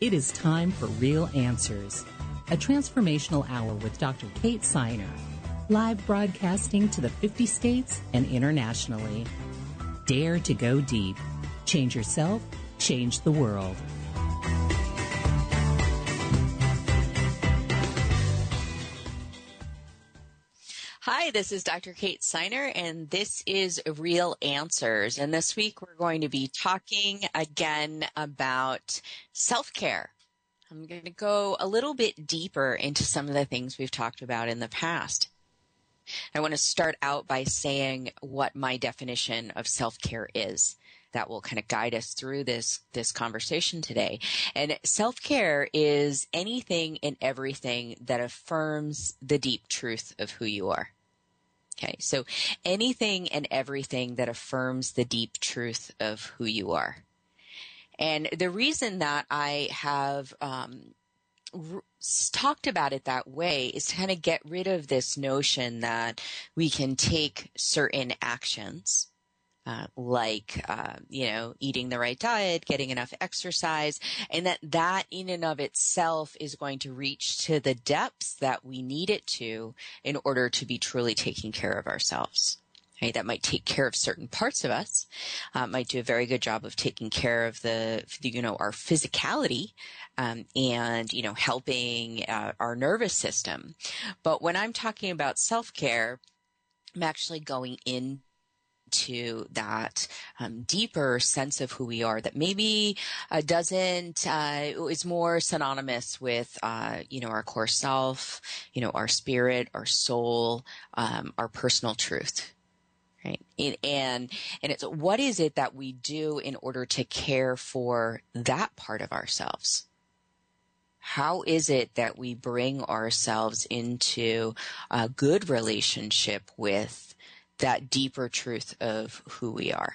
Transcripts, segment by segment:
It is time for Real Answers, a transformational hour with Dr. Kate Siner, live broadcasting to the 50 states and internationally. Dare to go deep. Change yourself, change the world. Hi, this is Dr. Kate Siner, and this is Real Answers. And this week we're going to be talking again about self care. I'm going to go a little bit deeper into some of the things we've talked about in the past. I want to start out by saying what my definition of self care is. That will kind of guide us through this, this conversation today. And self care is anything and everything that affirms the deep truth of who you are. Okay. So anything and everything that affirms the deep truth of who you are. And the reason that I have, um, r- talked about it that way is to kind of get rid of this notion that we can take certain actions uh, like uh, you know eating the right diet getting enough exercise and that that in and of itself is going to reach to the depths that we need it to in order to be truly taking care of ourselves okay? that might take care of certain parts of us uh, might do a very good job of taking care of the you know our physicality um, and you know helping uh, our nervous system but when i'm talking about self-care i'm actually going in to that um, deeper sense of who we are that maybe uh, doesn't uh, is more synonymous with uh, you know our core self, you know our spirit, our soul, um, our personal truth. Right. And, and, and it's what is it that we do in order to care for that part of ourselves? How is it that we bring ourselves into a good relationship with that deeper truth of who we are.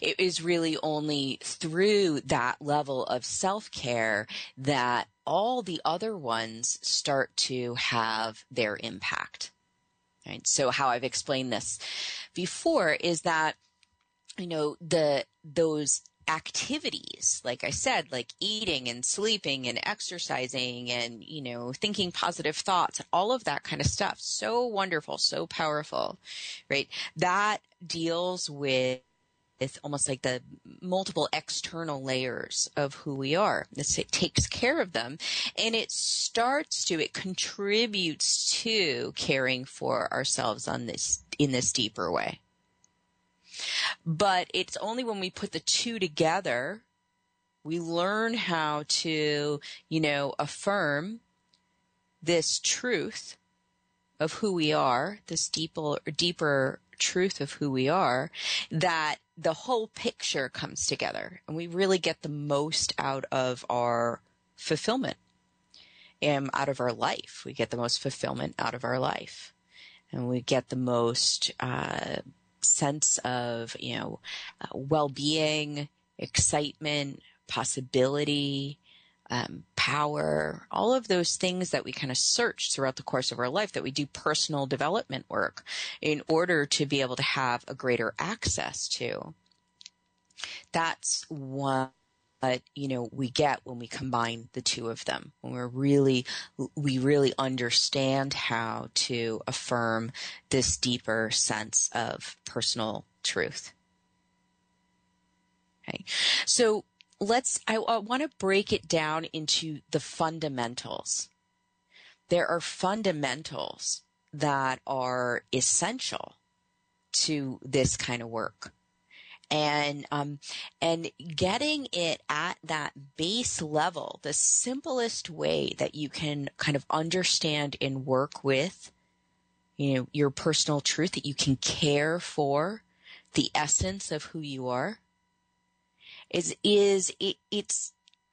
It is really only through that level of self-care that all the other ones start to have their impact. Right? So how I've explained this before is that, you know, the, those activities, like I said, like eating and sleeping and exercising and, you know, thinking positive thoughts, all of that kind of stuff. So wonderful, so powerful, right? That deals with it's almost like the multiple external layers of who we are. It takes care of them and it starts to, it contributes to caring for ourselves on this, in this deeper way. But it's only when we put the two together, we learn how to, you know, affirm this truth of who we are, this deeper, deeper truth of who we are, that the whole picture comes together and we really get the most out of our fulfillment and out of our life. We get the most fulfillment out of our life and we get the most, uh, sense of, you know, uh, well-being, excitement, possibility, um, power, all of those things that we kind of search throughout the course of our life, that we do personal development work in order to be able to have a greater access to. That's one but you know we get when we combine the two of them when we're really we really understand how to affirm this deeper sense of personal truth. Okay. So let's i, I want to break it down into the fundamentals. There are fundamentals that are essential to this kind of work and um, and getting it at that base level, the simplest way that you can kind of understand and work with, you know, your personal truth that you can care for, the essence of who you are, is is it, it's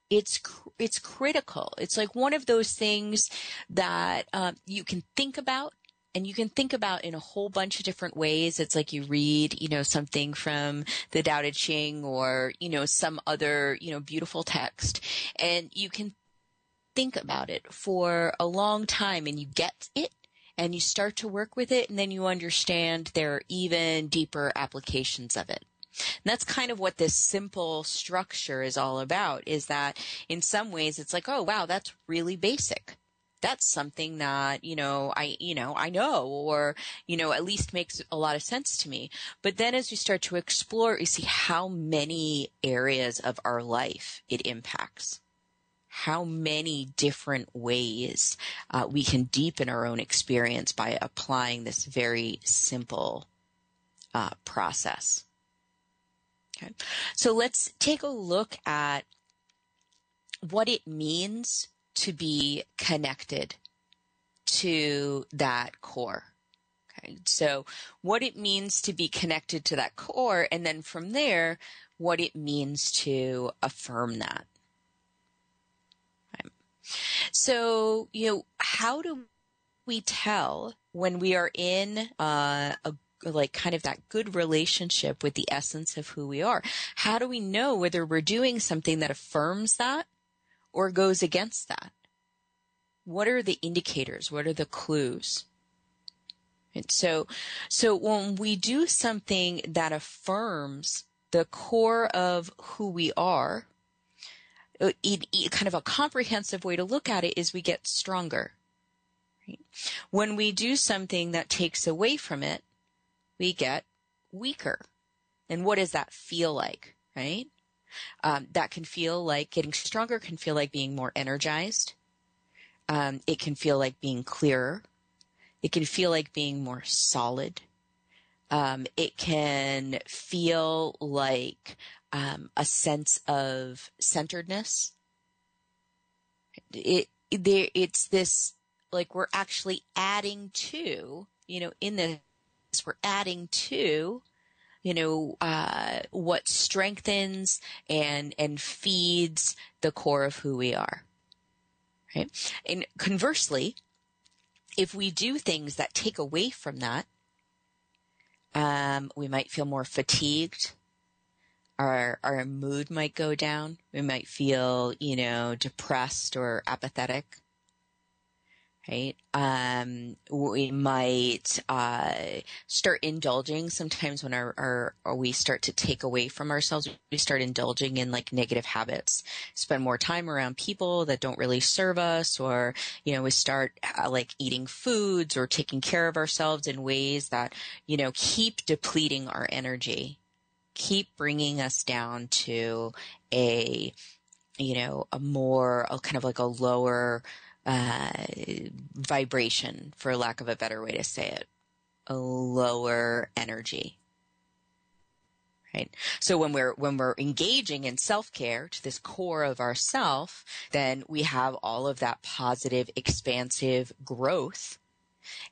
it's it's critical. It's like one of those things that um, you can think about and you can think about in a whole bunch of different ways. It's like you read, you know, something from the Tao Te Ching or, you know, some other, you know, beautiful text and you can think about it for a long time and you get it and you start to work with it and then you understand there are even deeper applications of it. And that's kind of what this simple structure is all about is that in some ways it's like, oh wow, that's really basic. That's something that, you know, I, you know, I know or, you know, at least makes a lot of sense to me. But then as you start to explore, you see how many areas of our life it impacts how many different ways uh, we can deepen our own experience by applying this very simple uh, process. Okay. So let's take a look at what it means to be connected to that core. Okay. So what it means to be connected to that core and then from there, what it means to affirm that. So, you know, how do we tell when we are in uh, a like kind of that good relationship with the essence of who we are. How do we know whether we're doing something that affirms that or goes against that? What are the indicators? What are the clues? And so, so when we do something that affirms the core of who we are, uh, it, it, kind of a comprehensive way to look at it is we get stronger. Right? When we do something that takes away from it, we get weaker. And what does that feel like, right? Um, that can feel like getting stronger can feel like being more energized. Um, it can feel like being clearer. It can feel like being more solid. Um, it can feel like um, a sense of centeredness. It, there, it's this like we're actually adding to, you know, in this we're adding to you know uh, what strengthens and and feeds the core of who we are right? And conversely if we do things that take away from that um, we might feel more fatigued. Our our mood might go down. We might feel you know depressed or apathetic right? Um, we might uh, start indulging sometimes when our, our, we start to take away from ourselves. We start indulging in like negative habits, spend more time around people that don't really serve us, or you know, we start uh, like eating foods or taking care of ourselves in ways that you know keep depleting our energy, keep bringing us down to a you know a more a kind of like a lower uh, vibration, for lack of a better way to say it, a lower energy. Right. So when we're when we're engaging in self care to this core of ourself, then we have all of that positive, expansive growth.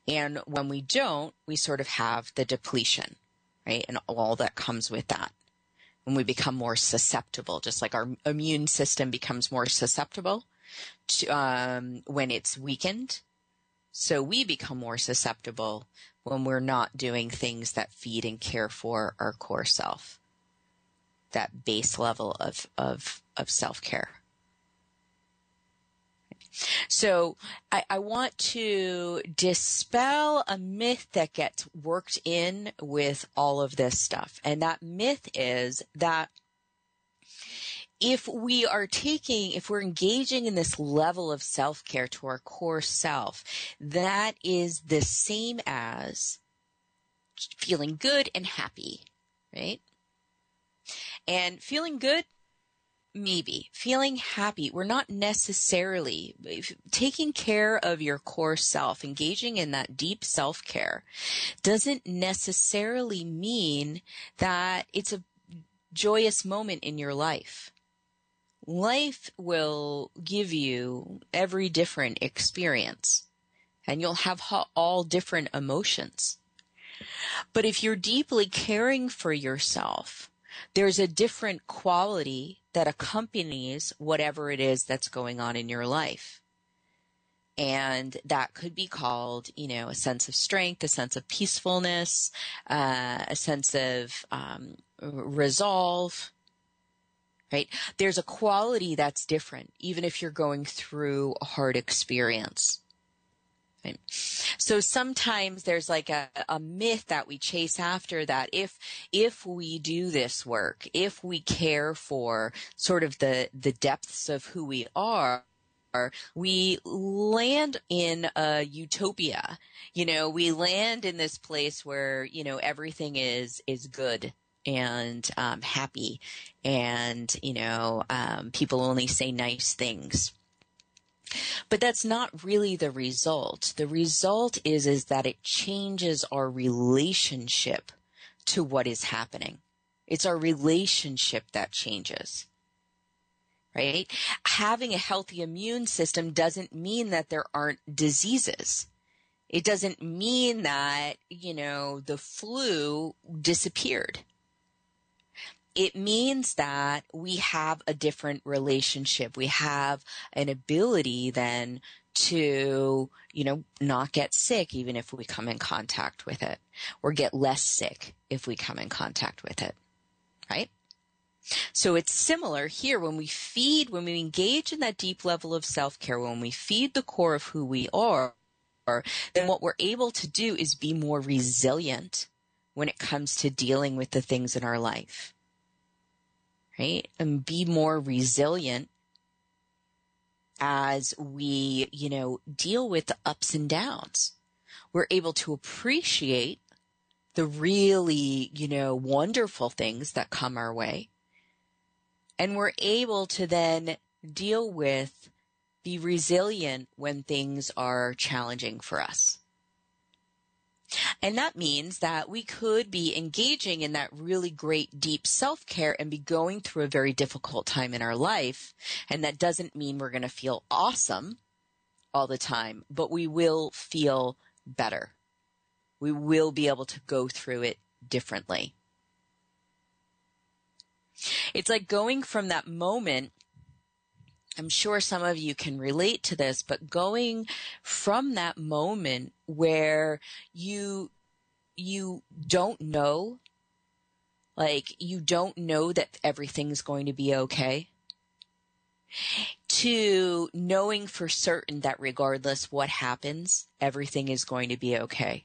And when we don't, we sort of have the depletion, right? And all that comes with that. When we become more susceptible, just like our immune system becomes more susceptible, to, um, when it's weakened. So we become more susceptible when we're not doing things that feed and care for our core self. That base level of, of, of self care. So I, I, want to dispel a myth that gets worked in with all of this stuff. And that myth is that if we are taking, if we're engaging in this level of self care to our core self, that is the same as feeling good and happy, right? And feeling good, maybe. Feeling happy, we're not necessarily taking care of your core self, engaging in that deep self care doesn't necessarily mean that it's a joyous moment in your life life will give you every different experience and you'll have all different emotions. But if you're deeply caring for yourself, there's a different quality that accompanies whatever it is that's going on in your life. And that could be called, you know, a sense of strength, a sense of peacefulness, uh, a sense of um, resolve, right? There's a quality that's different, even if you're going through a hard experience. So sometimes there's like a, a myth that we chase after that if if we do this work, if we care for sort of the the depths of who we are, we land in a utopia. You know, we land in this place where, you know, everything is, is good and um, happy and, you know, um, people only say nice things. But that's not really the result. The result is, is that it changes our relationship to what is happening. It's our relationship that changes right? Having a healthy immune system doesn't mean that there aren't diseases. It doesn't mean that, you know, the flu disappeared. It means that we have a different relationship. We have an ability then to, you know, not get sick even if we come in contact with it or get less sick if we come in contact with it. Right? So it's similar here when we feed, when we engage in that deep level of self care, when we feed the core of who we are, then what we're able to do is be more resilient when it comes to dealing with the things in our life. Right? And be more resilient as we, you know, deal with the ups and downs. We're able to appreciate the really, you know, wonderful things that come our way and we're able to then deal with, be resilient when things are challenging for us. And that means that we could be engaging in that really great deep self care and be going through a very difficult time in our life. And that doesn't mean we're going to feel awesome all the time, but we will feel better. We will be able to go through it differently. It's like going from that moment I'm sure some of you can relate to this, but going from that moment where you, you don't know, like you don't know that everything's going to be okay, to knowing for certain that regardless what happens, everything is going to be okay.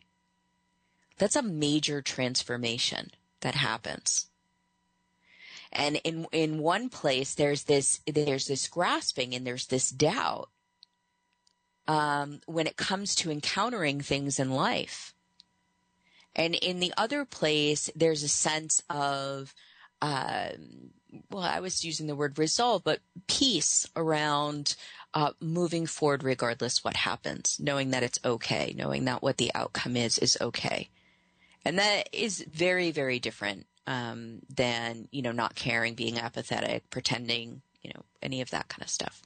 That's a major transformation that happens. And in, in one place, there's this, there's this grasping and there's this doubt, um, when it comes to encountering things in life. And in the other place, there's a sense of, um, well, I was using the word resolve, but peace around uh, moving forward regardless what happens, knowing that it's okay, knowing that what the outcome is is okay. And that is very, very different um, than you know not caring, being apathetic, pretending, you know, any of that kind of stuff.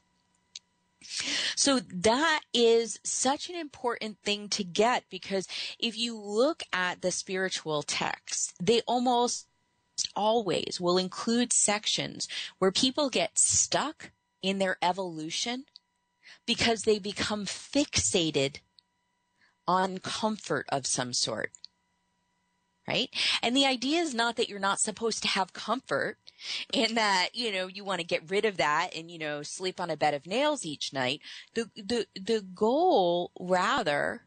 So that is such an important thing to get because if you look at the spiritual texts, they almost always will include sections where people get stuck in their evolution because they become fixated on comfort of some sort right? And the idea is not that you're not supposed to have comfort and that, you know, you want to get rid of that and, you know, sleep on a bed of nails each night. The, the, the goal rather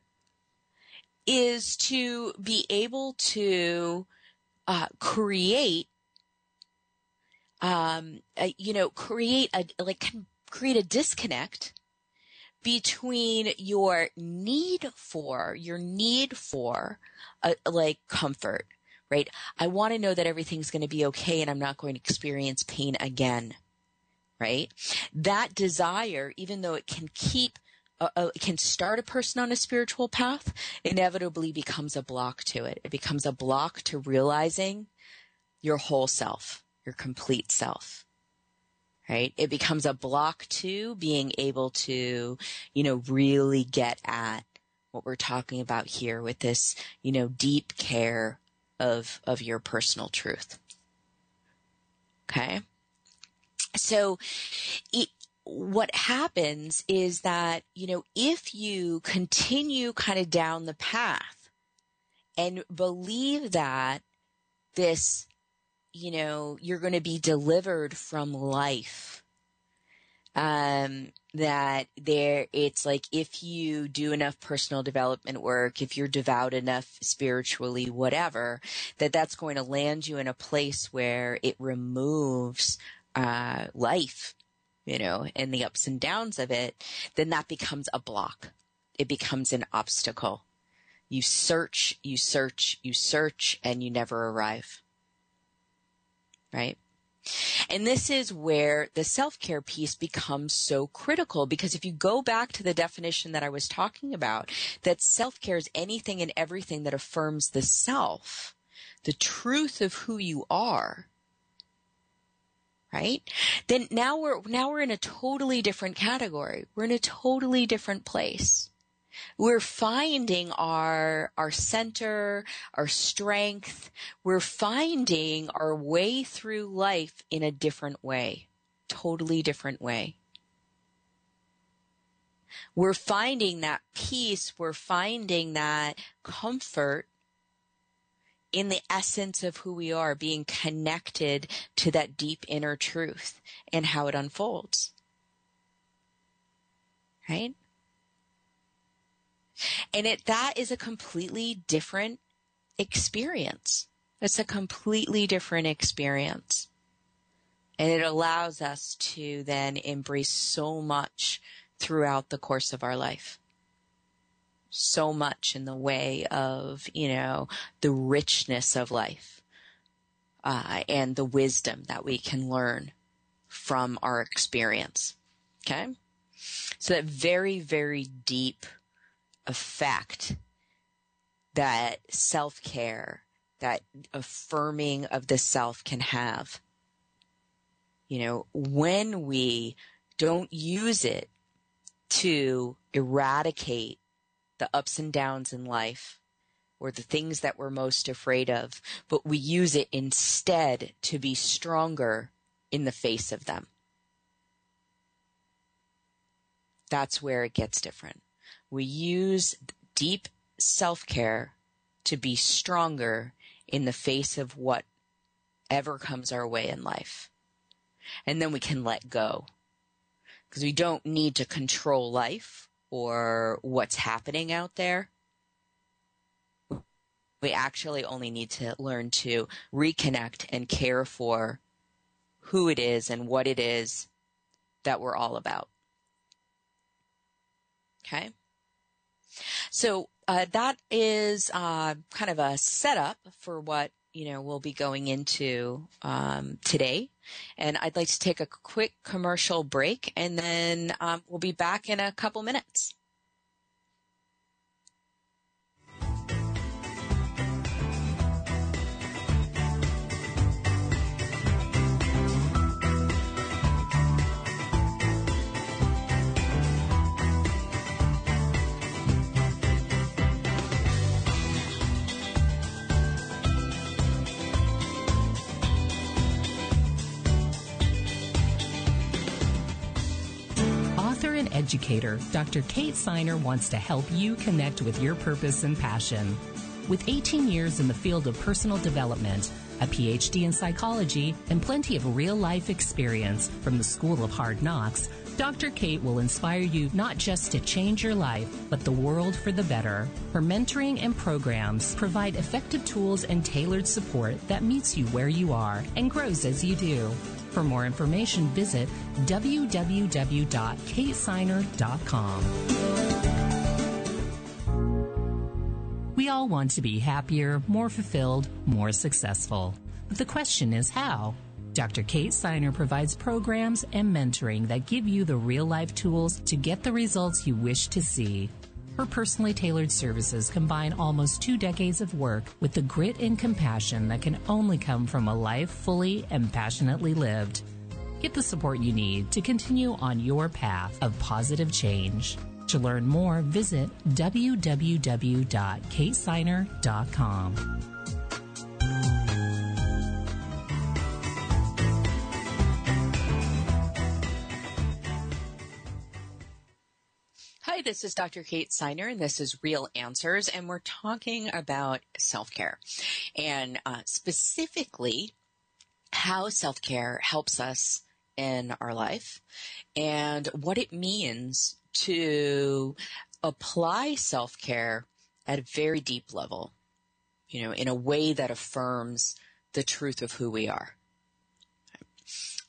is to be able to, uh, create, um, a, you know, create a, like, create a disconnect between your need for, your need for uh, like comfort, right? I want to know that everything's going to be okay and I'm not going to experience pain again, right? That desire, even though it can keep uh, uh, can start a person on a spiritual path, inevitably becomes a block to it. It becomes a block to realizing your whole self, your complete self right? It becomes a block to being able to, you know, really get at what we're talking about here with this, you know, deep care of, of your personal truth. Okay. So it, what happens is that, you know, if you continue kind of down the path and believe that this, you know, you're going to be delivered from life, um, that there, it's like if you do enough personal development work, if you're devout enough spiritually, whatever, that that's going to land you in a place where it removes, uh, life you know, and the ups and downs of it, then that becomes a block. It becomes an obstacle. You search, you search, you search, and you never arrive. Right? And this is where the self-care piece becomes so critical because if you go back to the definition that I was talking about, that self-care is anything and everything that affirms the self, the truth of who you are, right? Then now we're, now we're in a totally different category. We're in a totally different place. We're finding our, our center, our strength. We're finding our way through life in a different way. Totally different way. We're finding that peace. We're finding that comfort in the essence of who we are, being connected to that deep inner truth and how it unfolds. Right? And it, that is a completely different experience. It's a completely different experience. And it allows us to then embrace so much throughout the course of our life so much in the way of, you know, the richness of life, uh, and the wisdom that we can learn from our experience. Okay. So that very, very deep effect that self care, that affirming of the self can have. You know, when we don't use it to eradicate the ups and downs in life or the things that we're most afraid of, but we use it instead to be stronger in the face of them. That's where it gets different. We use deep self care to be stronger in the face of whatever comes our way in life. And then we can let go. Because we don't need to control life or what's happening out there. We actually only need to learn to reconnect and care for who it is and what it is that we're all about. Okay. So uh, that is uh, kind of a setup for what you know we'll be going into um, today. And i'd like to take a quick commercial break and then um, we'll be back in a couple minutes educator, Dr. Kate Siner wants to help you connect with your purpose and passion. With 18 years in the field of personal development, a PhD in psychology, and plenty of real life experience from the School of Hard Knocks, Dr. Kate will inspire you not just to change your life, but the world for the better. Her mentoring and programs provide effective tools and tailored support that meets you where you are and grows as you do. For more information, visit www.katesiner.com. We all want to be happier, more fulfilled, more successful. But the question is how? Dr. Kate Siner provides programs and mentoring that give you the real life tools to get the results you wish to see. Her personally tailored services combine almost two decades of work with the grit and compassion that can only come from a life fully and passionately lived. Get the support you need to continue on your path of positive change. To learn more, visit www.katesiner.com. Hi, this is Dr. Kate Siner, and this is Real Answers, and we're talking about self care and uh, specifically how self care helps us in our life and what it means to apply self care at a very deep level, you know, in a way that affirms the truth of who we are.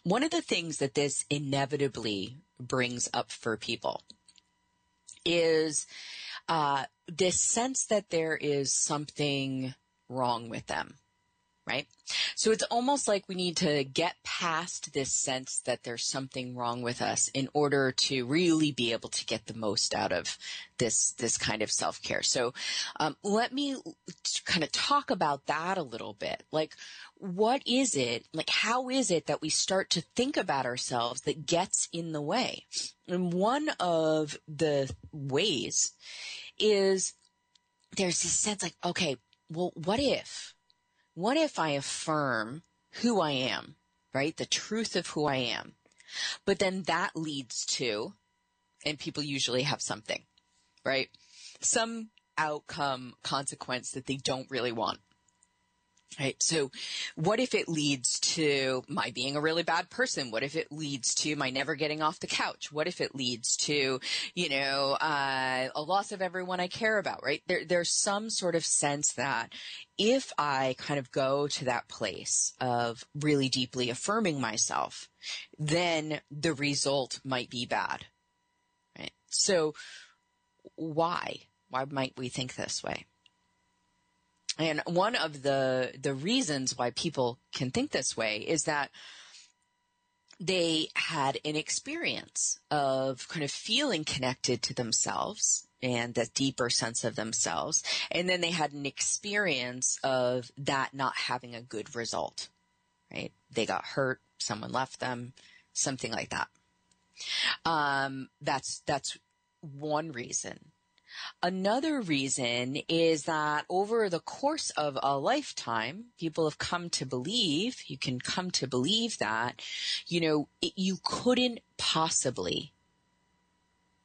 One of the things that this inevitably brings up for people is uh, this sense that there is something wrong with them, right? So it's almost like we need to get past this sense that there's something wrong with us in order to really be able to get the most out of this this kind of self care. So um, let me kind of talk about that a little bit. Like, what is it? Like, how is it that we start to think about ourselves that gets in the way? And one of the ways is there's this sense like, okay, well, what if? What if I affirm who I am, right? The truth of who I am. But then that leads to, and people usually have something, right? Some outcome consequence that they don't really want. Right. So what if it leads to my being a really bad person? What if it leads to my never getting off the couch? What if it leads to, you know, uh, a loss of everyone I care about, right? There, there's some sort of sense that if I kind of go to that place of really deeply affirming myself, then the result might be bad. Right. So why? Why might we think this way? And one of the the reasons why people can think this way is that they had an experience of kind of feeling connected to themselves and that deeper sense of themselves. And then they had an experience of that not having a good result, right? They got hurt, someone left them, something like that. Um, that's, that's one reason. Another reason is that over the course of a lifetime, people have come to believe, you can come to believe that, you know, it, you couldn't possibly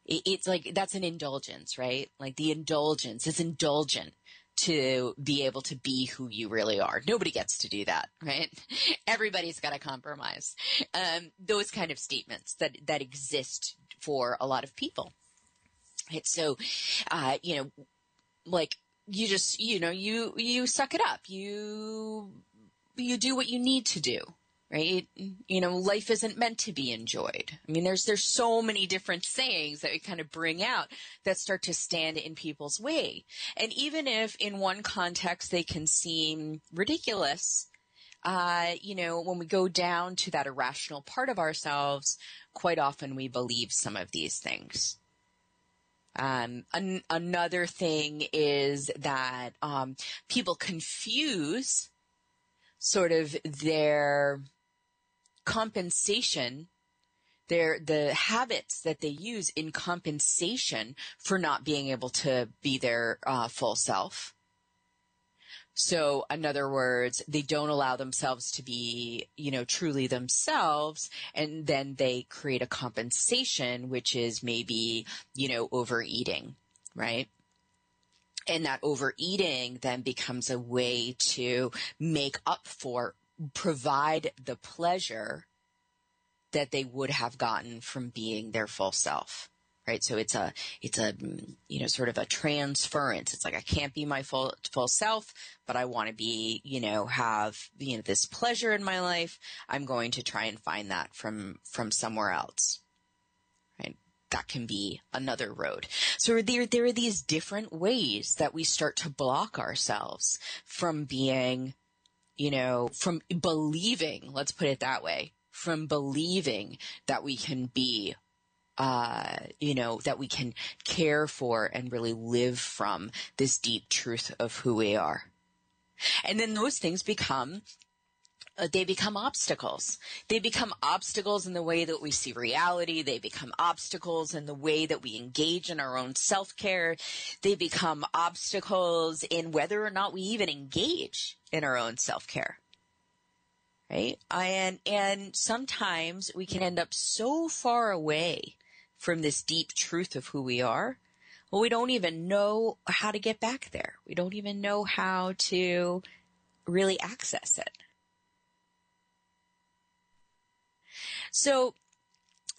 it's like that's an indulgence, right? Like the indulgence is indulgent to be able to be who you really are. Nobody gets to do that, right? Everybody's got to compromise. Um, those kind of statements that that exist for a lot of people. Right? So, uh, you know, like you just, you know, you, you suck it up. You, you do what you need to do. Right? You know, life isn't meant to be enjoyed. I mean, there's, there's so many different sayings that we kind of bring out that start to stand in people's way. And even if in one context they can seem ridiculous, uh, you know, when we go down to that irrational part of ourselves, quite often we believe some of these things. Um, an- another thing is that um, people confuse sort of their compensation their the habits that they use in compensation for not being able to be their uh, full self so, in other words, they don't allow themselves to be, you know, truly themselves. And then they create a compensation, which is maybe, you know, overeating, right? And that overeating then becomes a way to make up for, provide the pleasure that they would have gotten from being their full self right? So it's a, it's a, you know, sort of a transference. It's like I can't be my full, full self, but I want to be, you know, have, you know, this pleasure in my life. I'm going to try and find that from, from somewhere else. Right? That can be another road. So there, there are these different ways that we start to block ourselves from being, you know, from believing, let's put it that way, from believing that we can be uh, you know, that we can care for and really live from this deep truth of who we are. And then those things become uh, they become obstacles. They become obstacles in the way that we see reality. They become obstacles in the way that we engage in our own self-care. They become obstacles in whether or not we even engage in our own self-care. Right? And, and sometimes we can end up so far away from this deep truth of who we are, well, we don't even know how to get back there. We don't even know how to really access it. So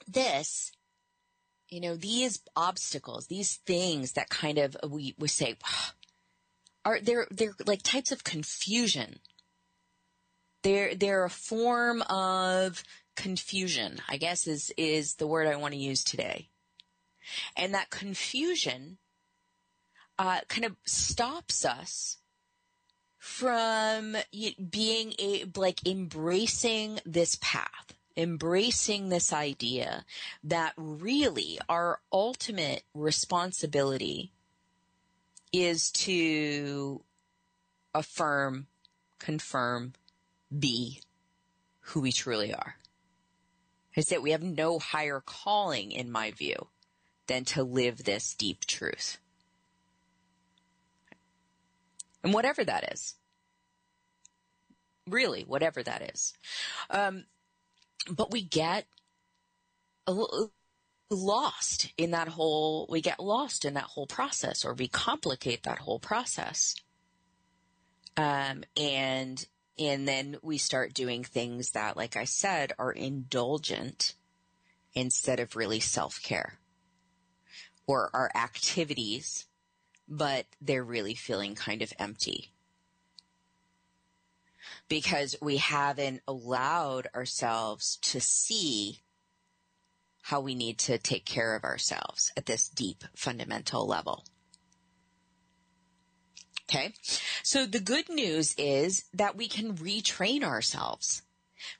this, you know, these obstacles, these things that kind of we, we say are they're, they're like types of confusion. They're, they're a form of confusion, I guess is, is the word I want to use today. And that confusion, uh, kind of stops us from being a, like embracing this path embracing this idea that really our ultimate responsibility is to affirm, confirm, be who we truly are. I said we have no higher calling, in my view, than to live this deep truth. And whatever that is. Really, whatever that is. Um, but we get lost in that whole, we get lost in that whole process or we complicate that whole process. Um, and, and then we start doing things that, like I said, are indulgent instead of really self-care or our activities, but they're really feeling kind of empty because we haven't allowed ourselves to see how we need to take care of ourselves at this deep fundamental level. Okay. So the good news is that we can retrain ourselves,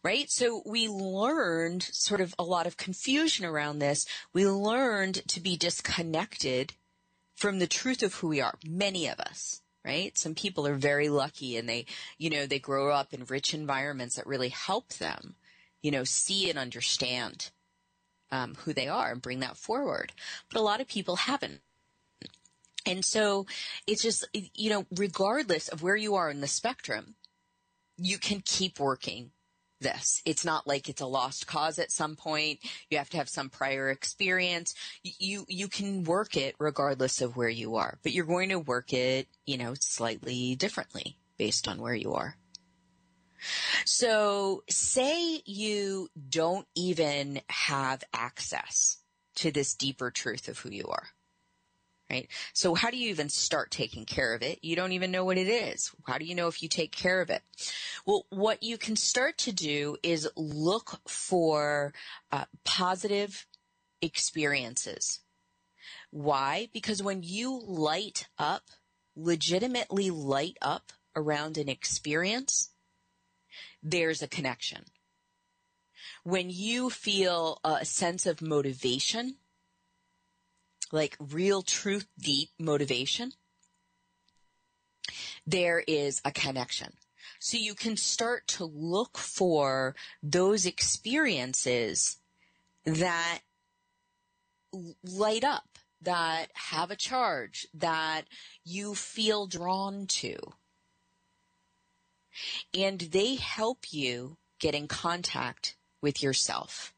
right? So we learned sort of a lot of confusion around this. We learned to be disconnected from the truth of who we are, many of us right? Some people are very lucky and they, you know, they grow up in rich environments that really help them, you know, see and understand um, who they are and bring that forward. But a lot of people haven't. And so it's just, you know, regardless of where you are in the spectrum, you can keep working this. It's not like it's a lost cause at some point. You have to have some prior experience. You, you can work it regardless of where you are, but you're going to work it, you know, slightly differently based on where you are. So say you don't even have access to this deeper truth of who you are right? So how do you even start taking care of it? You don't even know what it is. How do you know if you take care of it? Well, what you can start to do is look for uh, positive experiences. Why? Because when you light up, legitimately light up around an experience, there's a connection. When you feel a sense of motivation, like real truth, deep motivation, there is a connection. So you can start to look for those experiences that light up, that have a charge, that you feel drawn to. And they help you get in contact with yourself.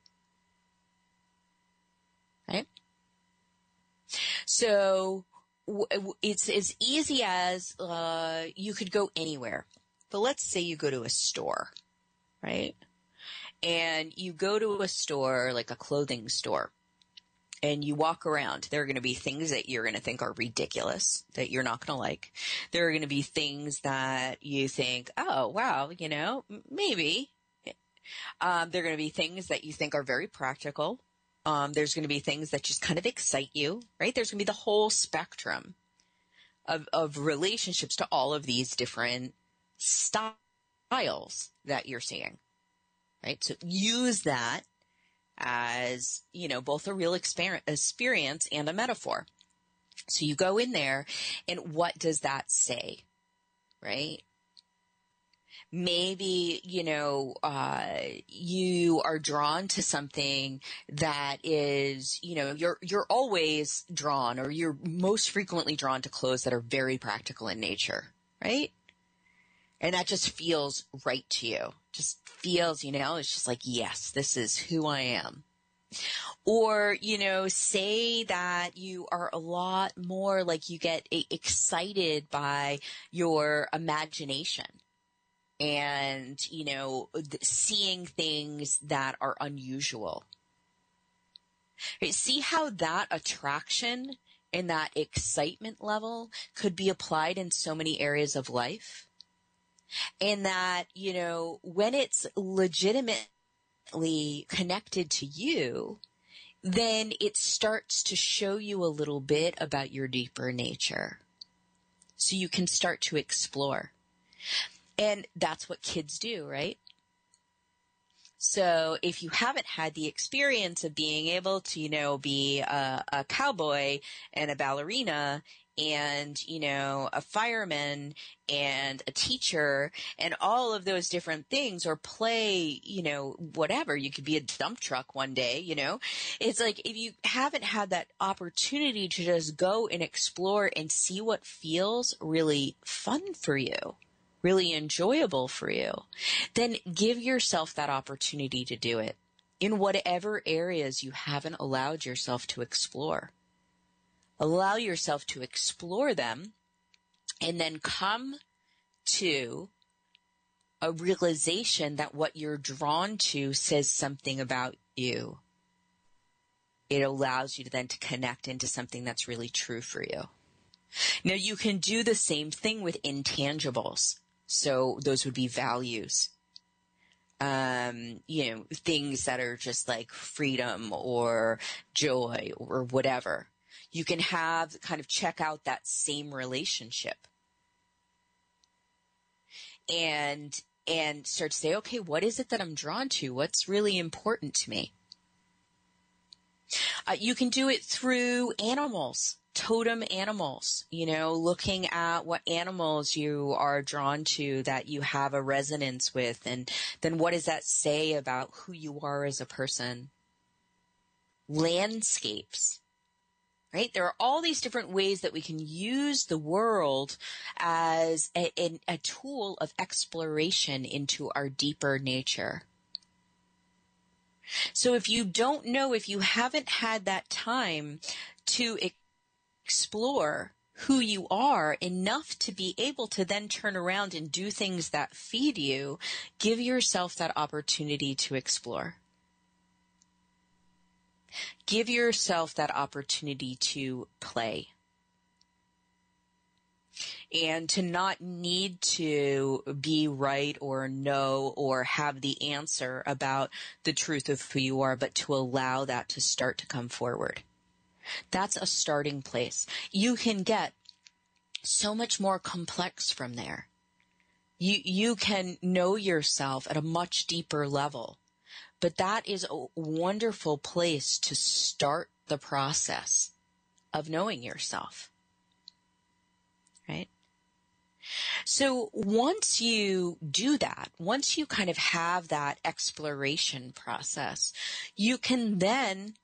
Right? So it's as easy as uh, you could go anywhere. But let's say you go to a store, right? And you go to a store, like a clothing store, and you walk around. There are going to be things that you're going to think are ridiculous, that you're not going to like. There are going to be things that you think, oh, wow, you know, maybe. Um, there are going to be things that you think are very practical um, there's going to be things that just kind of excite you, right? There's going to be the whole spectrum of, of relationships to all of these different styles that you're seeing, right? So use that as, you know, both a real experience and a metaphor. So you go in there and what does that say? Right? Maybe, you know, uh, you are drawn to something that is, you know, you're, you're always drawn or you're most frequently drawn to clothes that are very practical in nature, right? And that just feels right to you. Just feels, you know, it's just like, yes, this is who I am. Or, you know, say that you are a lot more like you get excited by your imagination and, you know, seeing things that are unusual. See how that attraction and that excitement level could be applied in so many areas of life? And that, you know, when it's legitimately connected to you, then it starts to show you a little bit about your deeper nature. So you can start to explore. And that's what kids do, right? So if you haven't had the experience of being able to, you know, be a, a cowboy and a ballerina and, you know, a fireman and a teacher and all of those different things or play, you know, whatever. You could be a dump truck one day, you know. It's like if you haven't had that opportunity to just go and explore and see what feels really fun for you really enjoyable for you, then give yourself that opportunity to do it in whatever areas you haven't allowed yourself to explore. Allow yourself to explore them and then come to a realization that what you're drawn to says something about you. It allows you to then to connect into something that's really true for you. Now you can do the same thing with intangibles. So those would be values. Um, you know, things that are just like freedom or joy or whatever. You can have kind of check out that same relationship and and start to say, okay, what is it that I'm drawn to? What's really important to me? Uh, you can do it through animals totem animals, you know, looking at what animals you are drawn to that you have a resonance with and then what does that say about who you are as a person? Landscapes. Right? There are all these different ways that we can use the world as a, a, a tool of exploration into our deeper nature. So if you don't know, if you haven't had that time to explore who you are enough to be able to then turn around and do things that feed you, give yourself that opportunity to explore. Give yourself that opportunity to play. And to not need to be right or know or have the answer about the truth of who you are, but to allow that to start to come forward. That's a starting place. You can get so much more complex from there. You, you can know yourself at a much deeper level, but that is a wonderful place to start the process of knowing yourself. Right? So once you do that, once you kind of have that exploration process, you can then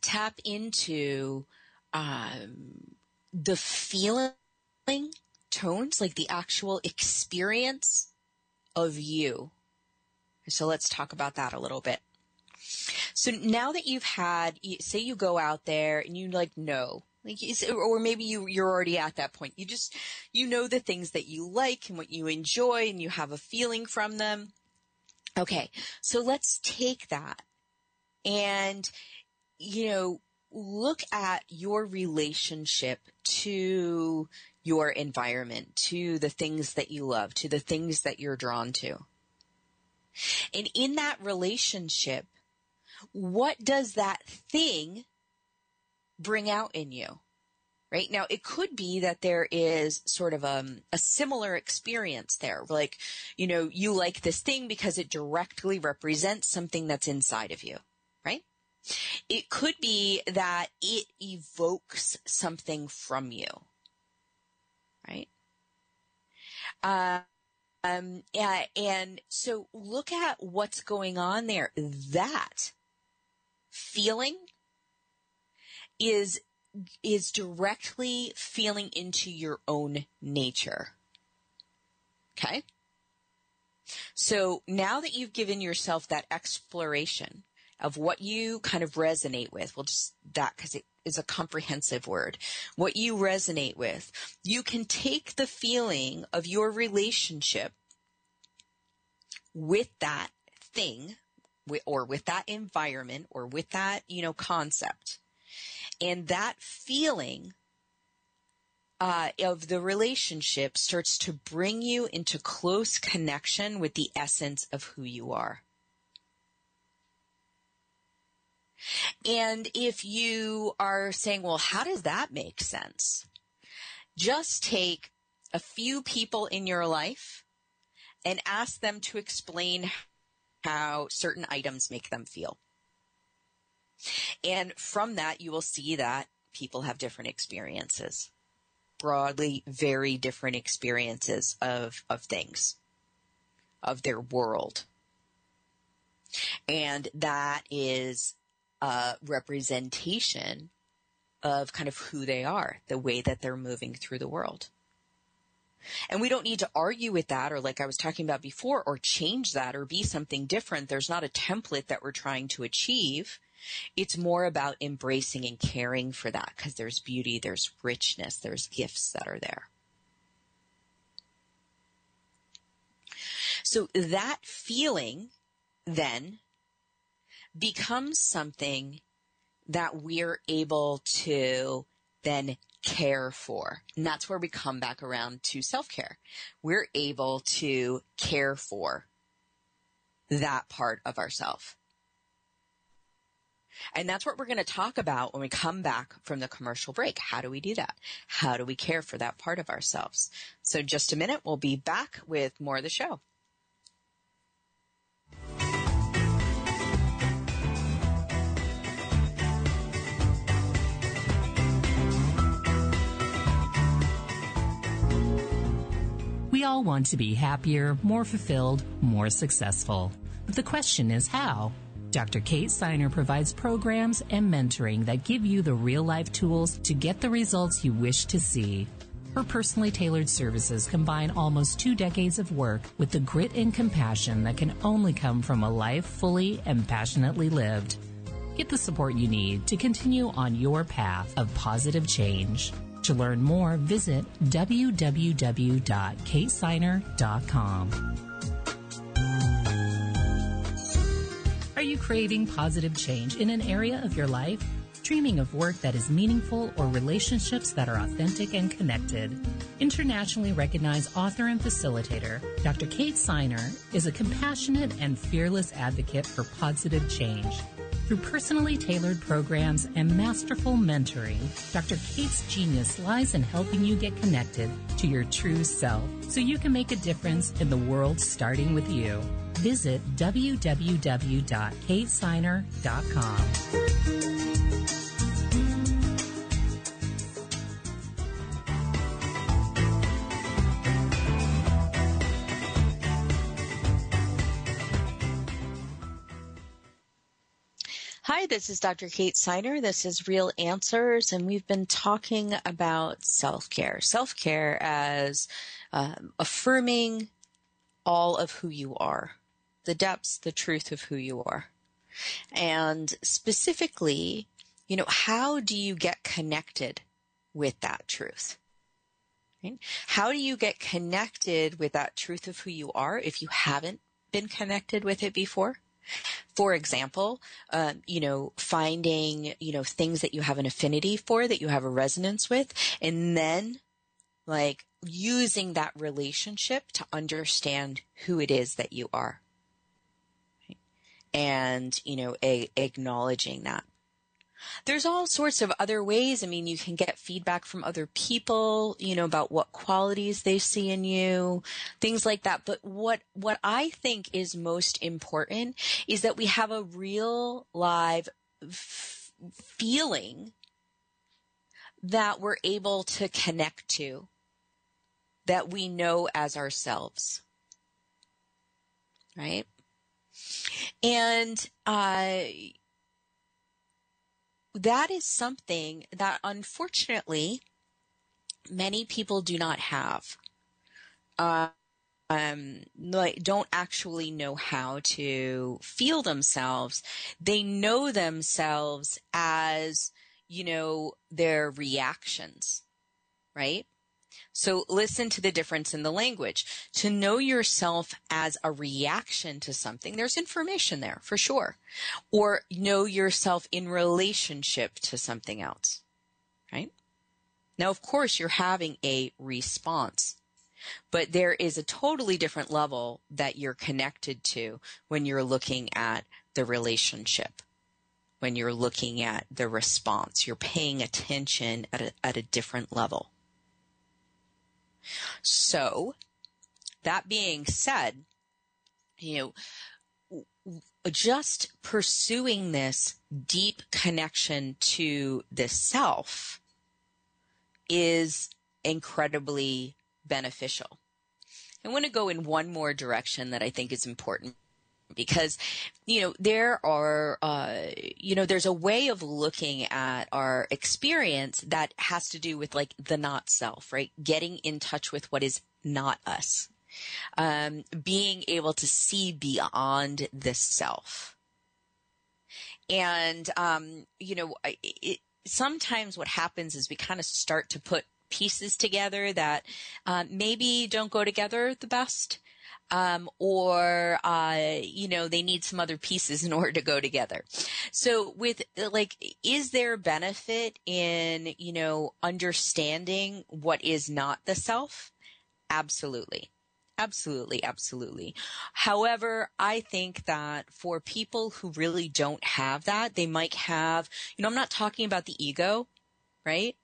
tap into um, the feeling tones, like the actual experience of you. So let's talk about that a little bit. So now that you've had, say you go out there and you like know, like, or maybe you, you're already at that point. You just, you know the things that you like and what you enjoy and you have a feeling from them. Okay. So let's take that and you know, look at your relationship to your environment, to the things that you love, to the things that you're drawn to. And in that relationship, what does that thing bring out in you? Right now, it could be that there is sort of a, um, a similar experience there. Like, you know, you like this thing because it directly represents something that's inside of you? It could be that it evokes something from you, right? Um, yeah, and so look at what's going on there. That feeling is is directly feeling into your own nature. Okay? So now that you've given yourself that exploration, of what you kind of resonate with. Well, just that because it is a comprehensive word. What you resonate with. You can take the feeling of your relationship with that thing or with that environment or with that, you know, concept. And that feeling uh, of the relationship starts to bring you into close connection with the essence of who you are. And if you are saying, well, how does that make sense? Just take a few people in your life and ask them to explain how certain items make them feel. And from that, you will see that people have different experiences broadly very different experiences of, of things, of their world. And that is a representation of kind of who they are, the way that they're moving through the world. And we don't need to argue with that or like I was talking about before or change that or be something different. There's not a template that we're trying to achieve. It's more about embracing and caring for that because there's beauty, there's richness, there's gifts that are there. So that feeling then becomes something that we're able to then care for. And that's where we come back around to self care. We're able to care for that part of ourself. And that's what we're going to talk about when we come back from the commercial break. How do we do that? How do we care for that part of ourselves? So just a minute, we'll be back with more of the show. We all want to be happier, more fulfilled, more successful. But the question is how? Dr. Kate Siner provides programs and mentoring that give you the real life tools to get the results you wish to see. Her personally tailored services combine almost two decades of work with the grit and compassion that can only come from a life fully and passionately lived. Get the support you need to continue on your path of positive change. To learn more, visit www.katesiner.com. Are you craving positive change in an area of your life? Dreaming of work that is meaningful or relationships that are authentic and connected? Internationally recognized author and facilitator, Dr. Kate Siner is a compassionate and fearless advocate for positive change. Through personally tailored programs and masterful mentoring, Dr. Kate's genius lies in helping you get connected to your true self so you can make a difference in the world starting with you visit www.katesiner.com. this is Dr. Kate Siner. This is Real Answers, and we've been talking about self care. Self care as um, affirming all of who you are the depths, the truth of who you are. And specifically, you know, how do you get connected with that truth? Right? How do you get connected with that truth of who you are if you haven't been connected with it before? For example, um, you know, finding, you know, things that you have an affinity for, that you have a resonance with, and then like using that relationship to understand who it is that you are and, you know, a- acknowledging that. There's all sorts of other ways. I mean, you can get feedback from other people, you know, about what qualities they see in you, things like that. But what, what I think is most important is that we have a real live f- feeling that we're able to connect to, that we know as ourselves. Right? And uh, that is something that unfortunately many people do not have. Uh, um, like don't actually know how to feel themselves. They know themselves as, you know, their reactions, right? So listen to the difference in the language. To know yourself as a reaction to something, there's information there for sure. Or know yourself in relationship to something else, right? Now, of course, you're having a response, but there is a totally different level that you're connected to when you're looking at the relationship, when you're looking at the response. You're paying attention at a, at a different level. So, that being said, you know, just pursuing this deep connection to the self is incredibly beneficial. I want to go in one more direction that I think is important because you know there are uh, you know there's a way of looking at our experience that has to do with like the not self right? Getting in touch with what is not us. Um, being able to see beyond the self. And um, you know it, sometimes what happens is we kind of start to put pieces together that uh, maybe don't go together the best um, or uh, you know they need some other pieces in order to go together. So with like, is there benefit in you know understanding what is not the self? Absolutely. Absolutely, absolutely. However, I think that for people who really don't have that, they might have, you know, I'm not talking about the ego, right?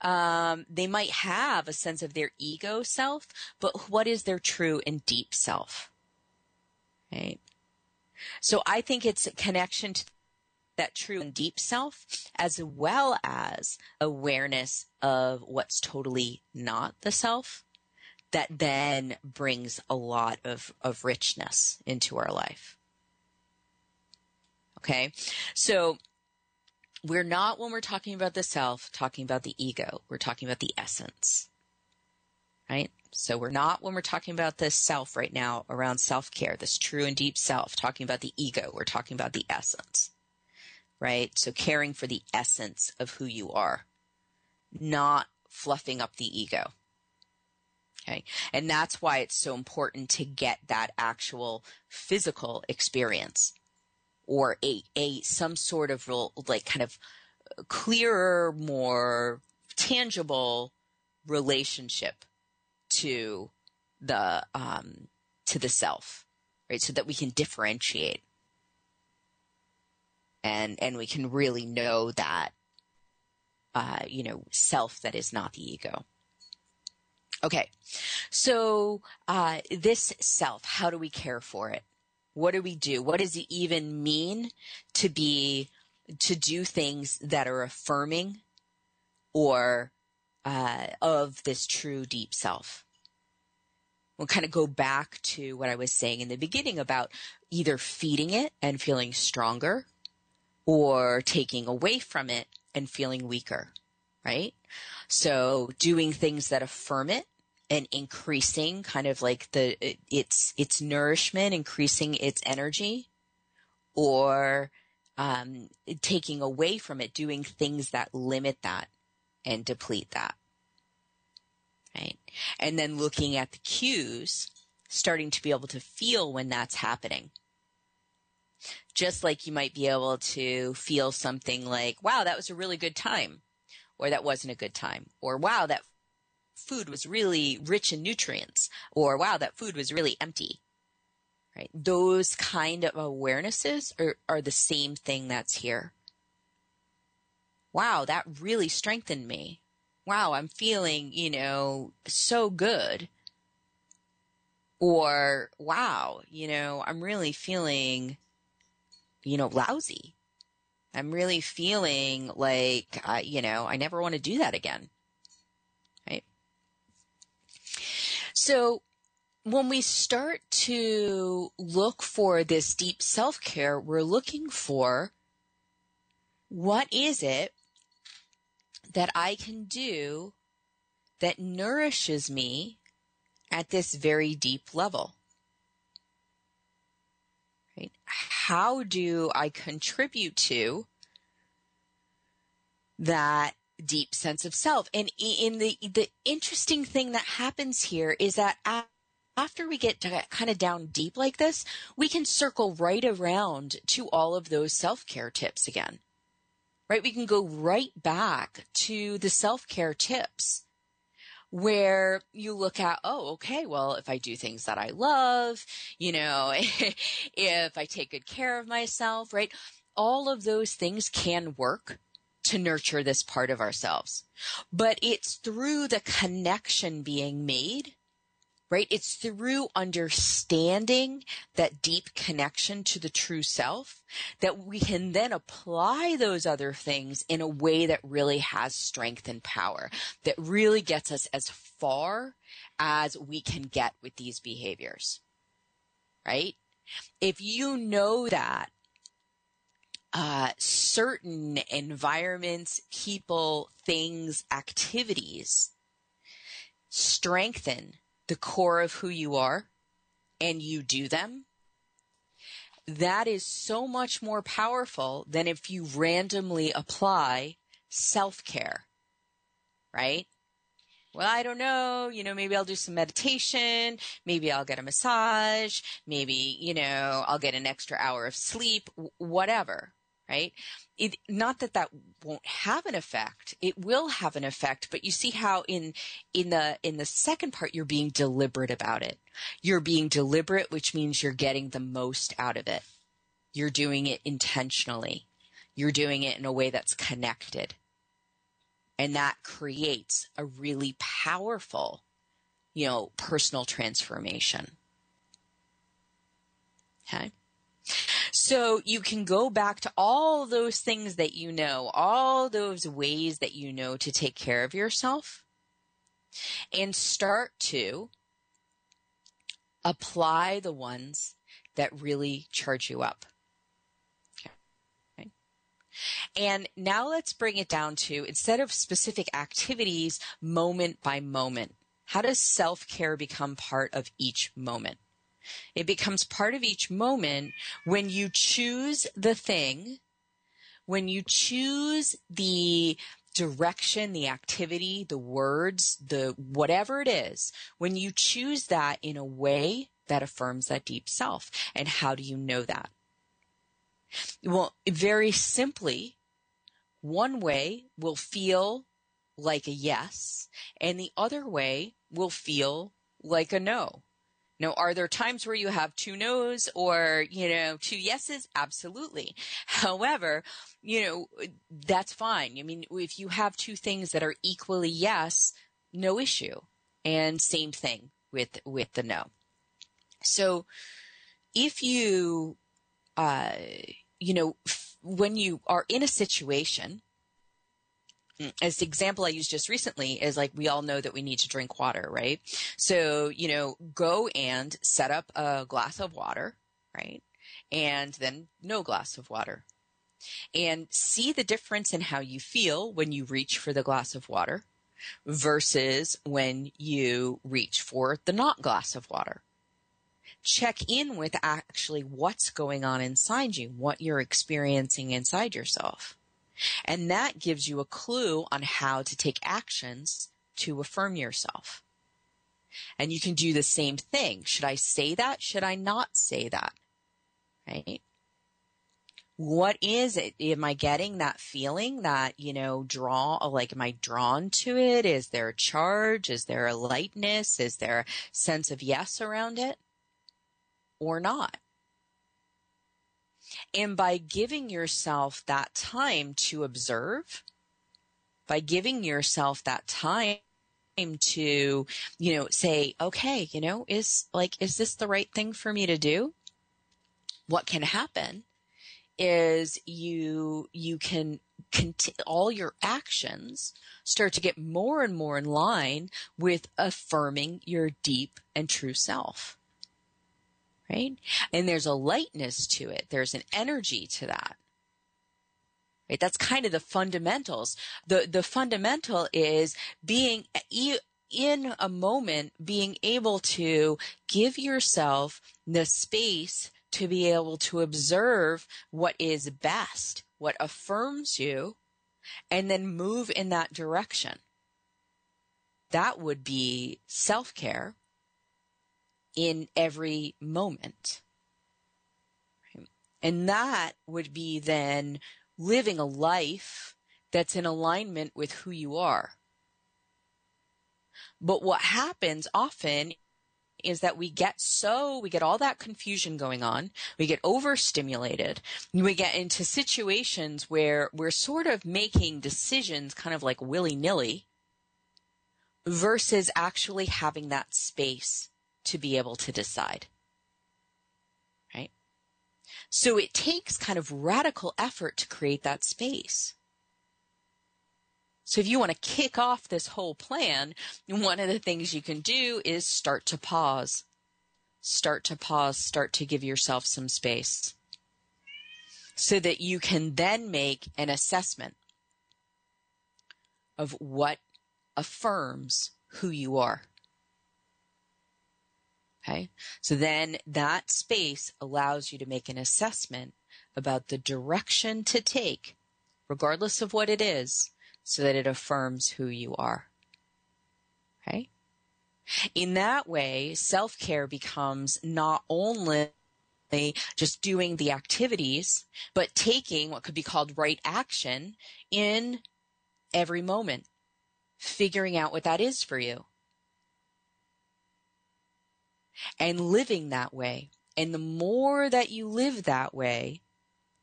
Um, they might have a sense of their ego self, but what is their true and deep self? Right. So I think it's a connection to that true and deep self as well as awareness of what's totally not the self that then brings a lot of, of richness into our life. Okay. So we're not, when we're talking about the self, talking about the ego. We're talking about the essence. Right? So we're not, when we're talking about the self right now around self care, this true and deep self, talking about the ego. We're talking about the essence. Right? So caring for the essence of who you are, not fluffing up the ego. Okay. And that's why it's so important to get that actual physical experience or a, a some sort of real like kind of clearer, more tangible relationship to the um, to the self, right? So that we can differentiate and and we can really know that uh, you know self that is not the ego. Okay, so uh, this self, how do we care for it? What do we do? What does it even mean to be, to do things that are affirming or uh, of this true deep self? We'll kind of go back to what I was saying in the beginning about either feeding it and feeling stronger or taking away from it and feeling weaker, right? So doing things that affirm it and increasing kind of like the its its nourishment, increasing its energy, or um, taking away from it, doing things that limit that and deplete that. Right, and then looking at the cues, starting to be able to feel when that's happening. Just like you might be able to feel something like, wow, that was a really good time, or that wasn't a good time, or wow, that food was really rich in nutrients or wow, that food was really empty. Right? Those kind of awarenesses are, are the same thing that's here. Wow, that really strengthened me. Wow, I'm feeling, you know, so good. Or wow, you know, I'm really feeling, you know, lousy. I'm really feeling like, uh, you know, I never want to do that again. So when we start to look for this deep self care, we're looking for what is it that I can do that nourishes me at this very deep level. Right? How do I contribute to that deep sense of self? And in the the interesting thing that happens here is that after we get kind of down deep like this, we can circle right around to all of those self-care tips again. Right? We can go right back to the self-care tips where you look at, oh, okay, well, if I do things that I love, you know, if I take good care of myself, right? All of those things can work to nurture this part of ourselves. But it's through the connection being made right? It's through understanding that deep connection to the true self that we can then apply those other things in a way that really has strength and power, that really gets us as far as we can get with these behaviors, right? If you know that uh, certain environments, people, things, activities strengthen the core of who you are and you do them, that is so much more powerful than if you randomly apply self care, right? Well, I don't know. You know, maybe I'll do some meditation. Maybe I'll get a massage. Maybe, you know, I'll get an extra hour of sleep, whatever, right? it, not that that won't have an effect. It will have an effect but you see how in in the in the second part you're being deliberate about it. You're being deliberate which means you're getting the most out of it. You're doing it intentionally. You're doing it in a way that's connected. And that creates a really powerful you know personal transformation. Okay so you can go back to all those things that you know, all those ways that you know to take care of yourself and start to apply the ones that really charge you up. And now let's bring it down to instead of specific activities, moment by moment. How does self care become part of each moment? It becomes part of each moment when you choose the thing, when you choose the direction, the activity, the words, the whatever it is, when you choose that in a way that affirms that deep self. And how do you know that? Well, very simply, one way will feel like a yes, and the other way will feel like a no. Now, are there times where you have two no's or, you know, two yeses? Absolutely. However, you know, that's fine. I mean, if you have two things that are equally yes, no issue. And same thing with, with the no. So if you, uh, you know, when you are in a situation as the example I used just recently is like we all know that we need to drink water, right? So, you know, go and set up a glass of water, right? And then no glass of water. And see the difference in how you feel when you reach for the glass of water versus when you reach for the not glass of water. Check in with actually what's going on inside you, what you're experiencing inside yourself. And that gives you a clue on how to take actions to affirm yourself. And you can do the same thing. Should I say that? Should I not say that? Right? What is it? Am I getting that feeling that, you know, draw, like, am I drawn to it? Is there a charge? Is there a lightness? Is there a sense of yes around it? Or not? And by giving yourself that time to observe, by giving yourself that time to, you know, say, okay, you know, is like, is this the right thing for me to do? What can happen is you, you can Conti- all your actions start to get more and more in line with affirming your deep and true self right? And there's a lightness to it. There's an energy to that. Right? That's kind of the fundamentals. The, the fundamental is being, in a moment, being able to give yourself the space to be able to observe what is best, what affirms you, and then move in that direction. That would be self care in every moment. And that would be then living a life that's in alignment with who you are. But what happens often is that we get so, we get all that confusion going on. We get overstimulated. We get into situations where we're sort of making decisions kind of like willy nilly versus actually having that space to be able to decide. Right? So it takes kind of radical effort to create that space. So if you want to kick off this whole plan, one of the things you can do is start to pause. Start to pause, start to give yourself some space so that you can then make an assessment of what affirms who you are. Okay. So then that space allows you to make an assessment about the direction to take, regardless of what it is, so that it affirms who you are. Okay? In that way, self care becomes not only just doing the activities, but taking what could be called right action in every moment, figuring out what that is for you, and living that way. And the more that you live that way,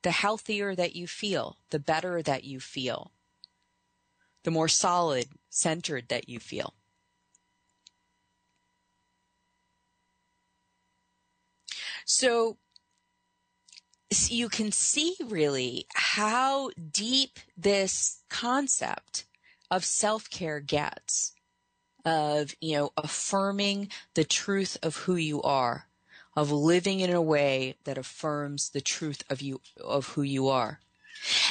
the healthier that you feel, the better that you feel the more solid, centered that you feel. So, you can see really how deep this concept of self-care gets of, you know, affirming the truth of who you are, of living in a way that affirms the truth of you, of who you are.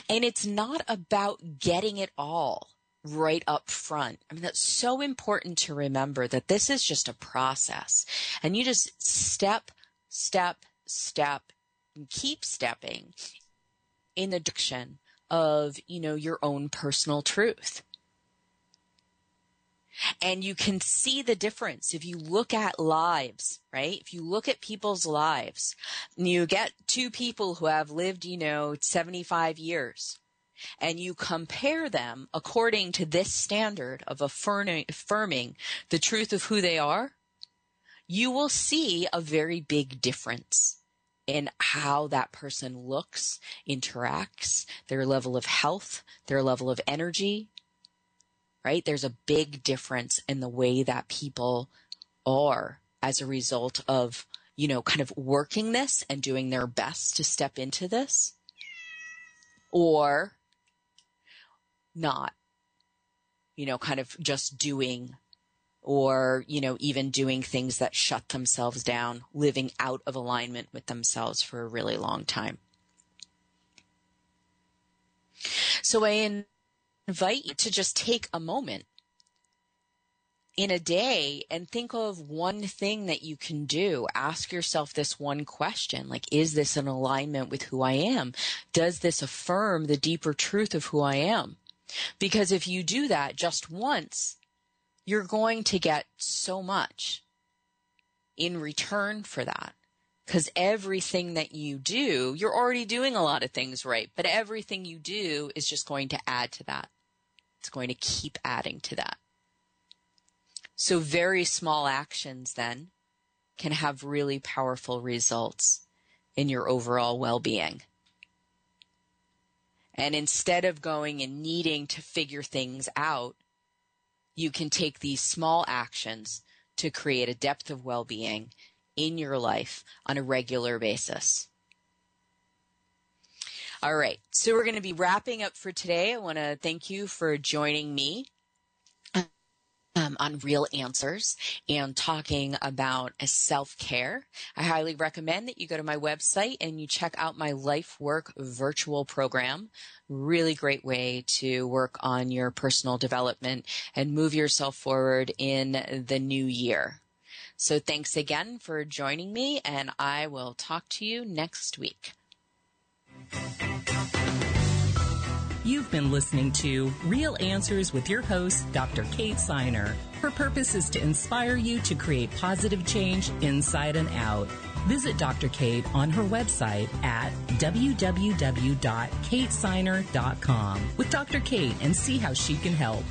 And it's not about getting it all right up front. I mean, that's so important to remember that this is just a process and you just step, step, step, and keep stepping in the direction of, you know, your own personal truth. And you can see the difference if you look at lives, right? If you look at people's lives, you get two people who have lived, you know, 75 years and you compare them according to this standard of affirming, affirming the truth of who they are, you will see a very big difference in how that person looks, interacts, their level of health, their level of energy, right? There's a big difference in the way that people are as a result of, you know, kind of working this and doing their best to step into this. Or not, you know, kind of just doing or, you know, even doing things that shut themselves down, living out of alignment with themselves for a really long time. So I invite you to just take a moment in a day and think of one thing that you can do. Ask yourself this one question like, is this in alignment with who I am? Does this affirm the deeper truth of who I am? Because if you do that just once, you're going to get so much in return for that. Because everything that you do, you're already doing a lot of things right, but everything you do is just going to add to that. It's going to keep adding to that. So very small actions then can have really powerful results in your overall well-being. And instead of going and needing to figure things out, you can take these small actions to create a depth of well-being in your life on a regular basis. All right. So we're going to be wrapping up for today. I want to thank you for joining me um, on Real Answers and talking about self care. I highly recommend that you go to my website and you check out my Life Work virtual program. Really great way to work on your personal development and move yourself forward in the new year. So thanks again for joining me, and I will talk to you next week. You've been listening to Real Answers with your host, Dr. Kate Siner. Her purpose is to inspire you to create positive change inside and out. Visit Dr. Kate on her website at www.katesiner.com with Dr. Kate and see how she can help.